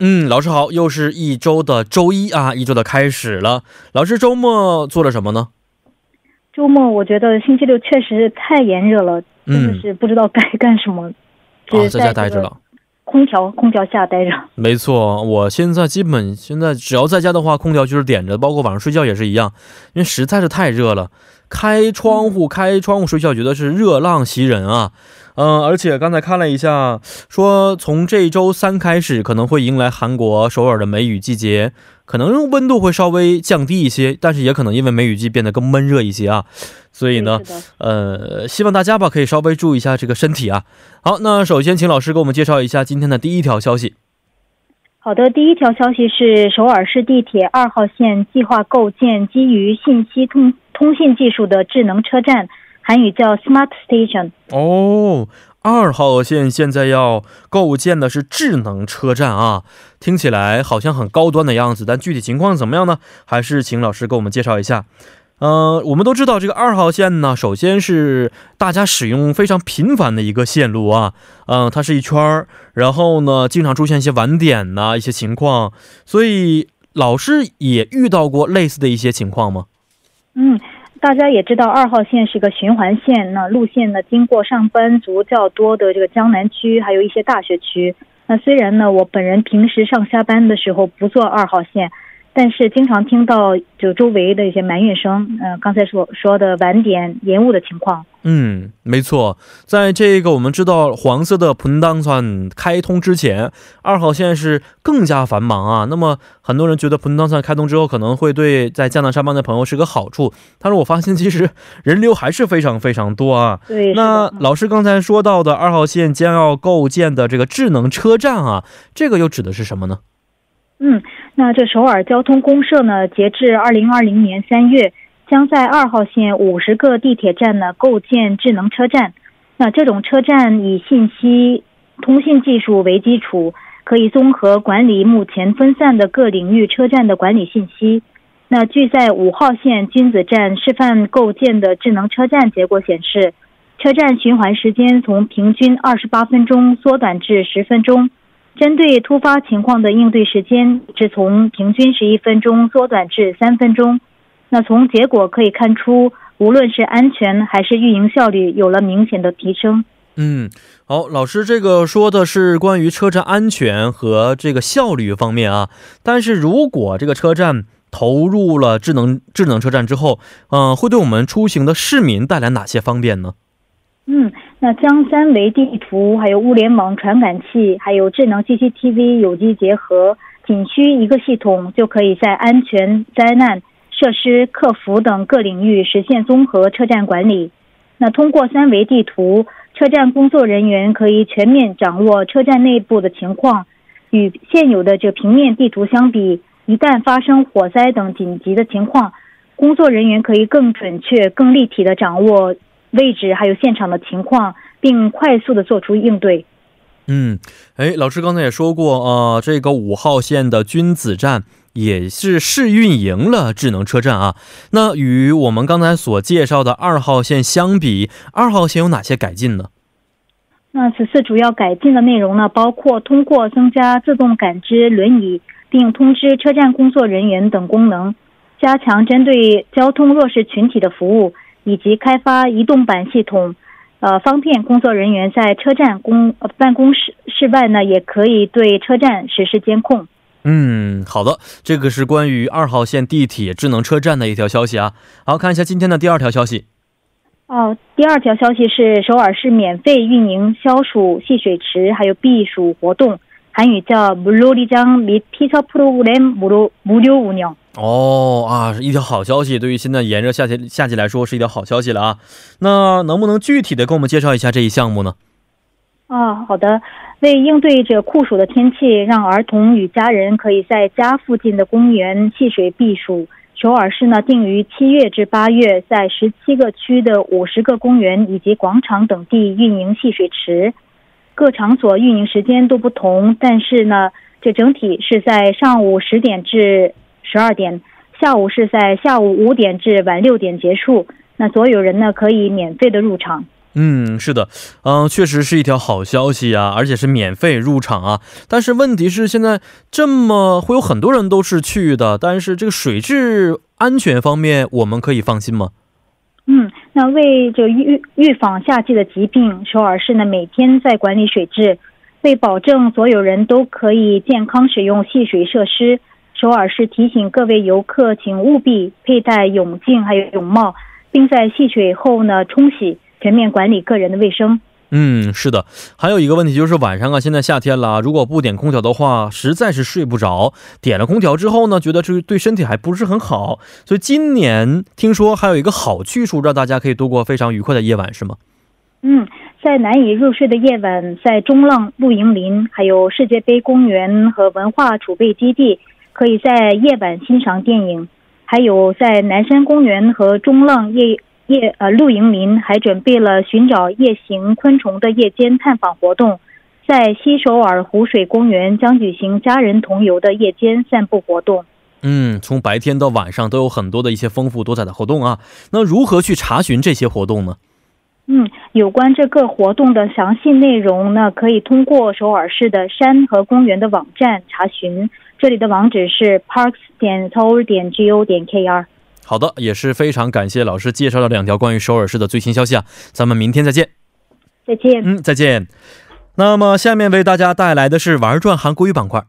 嗯，老师好，又是一周的周一啊，一周的开始了。老师周末做了什么呢？周末我觉得星期六确实太炎热了，真的是不知道该干什么。啊，在家待着了，空调空调下待着。没错，我现在基本现在只要在家的话，空调就是点着，包括晚上睡觉也是一样，因为实在是太热了。开窗户，开窗户睡觉，觉得是热浪袭人啊。嗯，而且刚才看了一下，说从这周三开始可能会迎来韩国首尔的梅雨季节，可能温度会稍微降低一些，但是也可能因为梅雨季变得更闷热一些啊。所以呢，呃，希望大家吧可以稍微注意一下这个身体啊。好，那首先请老师给我们介绍一下今天的第一条消息。好的，第一条消息是首尔市地铁二号线计划构建基于信息通通信技术的智能车站。韩语叫 Smart Station 哦，二号线现在要构建的是智能车站啊，听起来好像很高端的样子，但具体情况怎么样呢？还是请老师给我们介绍一下。呃，我们都知道这个二号线呢，首先是大家使用非常频繁的一个线路啊，嗯，它是一圈儿，然后呢，经常出现一些晚点呐一些情况，所以老师也遇到过类似的一些情况吗？嗯。大家也知道，二号线是个循环线，那路线呢经过上班族较多的这个江南区，还有一些大学区。那虽然呢，我本人平时上下班的时候不坐二号线。但是经常听到就周围的一些埋怨声，嗯，刚才所说的晚点延误的情况。嗯，没错，在这个我们知道黄色的盆当算开通之前，二号线是更加繁忙啊。那么很多人觉得盆当算开通之后可能会对在江南上班的朋友是个好处，但是我发现其实人流还是非常非常多啊。对，那老师刚才说到的二号线将要构建的这个智能车站啊，这个又指的是什么呢？嗯，那这首尔交通公社呢，截至二零二零年三月，将在二号线五十个地铁站呢构建智能车站。那这种车站以信息通信技术为基础，可以综合管理目前分散的各领域车站的管理信息。那据在五号线君子站示范构建的智能车站结果显示，车站循环时间从平均二十八分钟缩短至十分钟。针对突发情况的应对时间是从平均十一分钟缩短至三分钟。那从结果可以看出，无论是安全还是运营效率有了明显的提升。嗯，好，老师，这个说的是关于车站安全和这个效率方面啊。但是如果这个车站投入了智能智能车站之后，嗯，会对我们出行的市民带来哪些方便呢？嗯。那将三维地图、还有物联网传感器、还有智能 CCTV 有机结合，仅需一个系统，就可以在安全、灾难、设施、客服等各领域实现综合车站管理。那通过三维地图，车站工作人员可以全面掌握车站内部的情况。与现有的这平面地图相比，一旦发生火灾等紧急的情况，工作人员可以更准确、更立体的掌握。位置还有现场的情况，并快速的做出应对。嗯，哎，老师刚才也说过，呃，这个五号线的君子站也是试运营了智能车站啊。那与我们刚才所介绍的二号线相比，二号线有哪些改进呢？那此次主要改进的内容呢，包括通过增加自动感知轮椅，并通知车站工作人员等功能，加强针对交通弱势群体的服务。以及开发移动版系统，呃，方便工作人员在车站公办公室室外呢，也可以对车站实施监控。嗯，好的，这个是关于二号线地铁智能车站的一条消息啊。好，看一下今天的第二条消息。哦，第二条消息是首尔市免费运营消暑戏水池还有避暑活动，韩语叫무료리장및피서프로그램무료무료운영 哦啊，是一条好消息，对于现在炎热夏天夏季来说是一条好消息了啊。那能不能具体的给我们介绍一下这一项目呢？啊，好的。为应对这酷暑的天气，让儿童与家人可以在家附近的公园戏水避暑。首尔市呢定于七月至八月，在十七个区的五十个公园以及广场等地运营戏水池。各场所运营时间都不同，但是呢，这整体是在上午十点至十二点，下午是在下午五点至晚六点结束。那所有人呢可以免费的入场。嗯，是的，嗯，确实是一条好消息啊，而且是免费入场啊。但是问题是，现在这么会有很多人都是去的，但是这个水质安全方面，我们可以放心吗？嗯，那为这预预防夏季的疾病，首尔市呢每天在管理水质，为保证所有人都可以健康使用戏水设施，首尔市提醒各位游客，请务必佩戴泳镜还有泳帽，并在戏水后呢冲洗。全面管理个人的卫生。嗯，是的，还有一个问题就是晚上啊，现在夏天了，如果不点空调的话，实在是睡不着。点了空调之后呢，觉得这对身体还不是很好。所以今年听说还有一个好去处，让大家可以度过非常愉快的夜晚，是吗？嗯，在难以入睡的夜晚，在中浪露营林、还有世界杯公园和文化储备基地，可以在夜晚欣赏电影。还有在南山公园和中浪夜。夜呃，露营林还准备了寻找夜行昆虫的夜间探访活动，在西首尔湖水公园将举行家人同游的夜间散步活动。嗯，从白天到晚上都有很多的一些丰富多彩的活动啊。那如何去查询这些活动呢？嗯，有关这个活动的详细内容呢，可以通过首尔市的山和公园的网站查询。这里的网址是 parks 点 seoul 点 go 点 kr。好的，也是非常感谢老师介绍了两条关于首尔市的最新消息啊！咱们明天再见。再见。嗯，再见。那么下面为大家带来的是玩转韩国语板块。